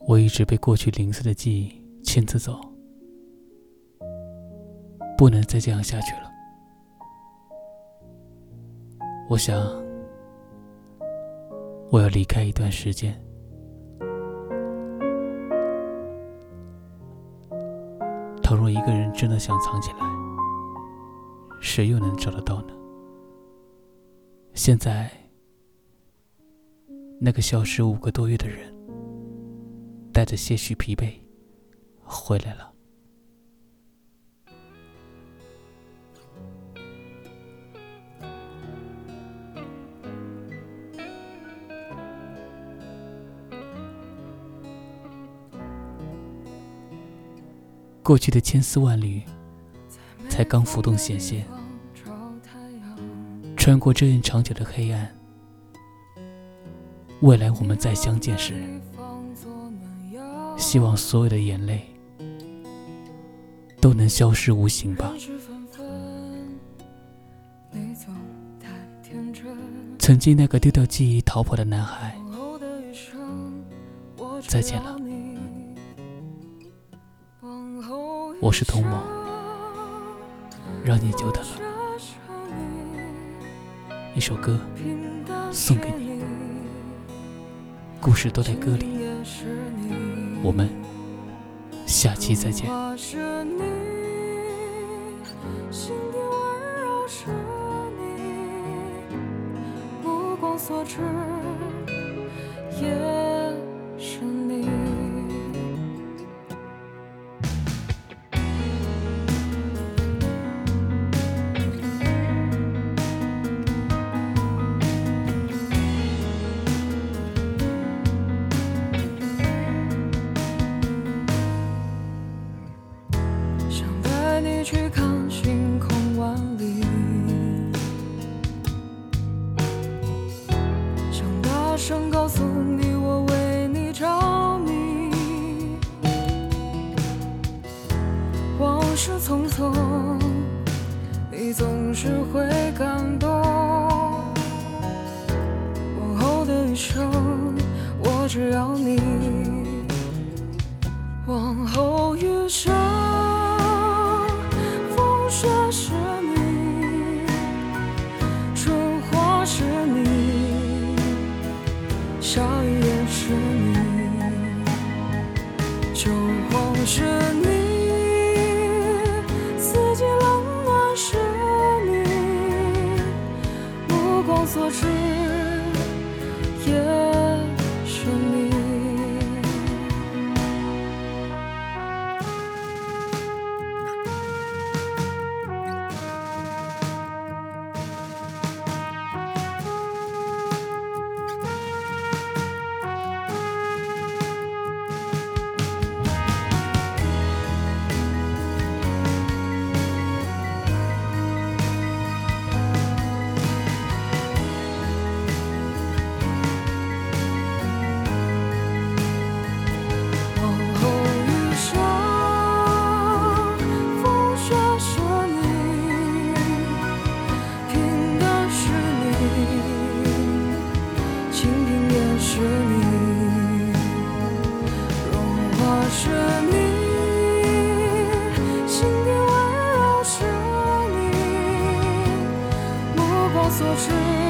我一直被过去零碎的记忆牵着走，不能再这样下去了。我想，我要离开一段时间。倘若一个人真的想藏起来，谁又能找得到呢？现在，那个消失五个多月的人，着些许疲惫，回来了。过去的千丝万缕，才刚浮动显现。穿过这样长久的黑暗，未来我们再相见时，希望所有的眼泪都能消失无形吧。曾经那个丢掉记忆逃跑的男孩，再见了。我是童某，让你久等了。一首歌送给你，故事都在歌里。我们下期再见。去看星空万里。想大声告诉你我为你着迷。往事匆匆你总是会感动。往后的余生我只要是你，春花是你，夏雨也是你，秋黄是你，四季冷暖是你，目光所至。着你心底温柔是你目光所至。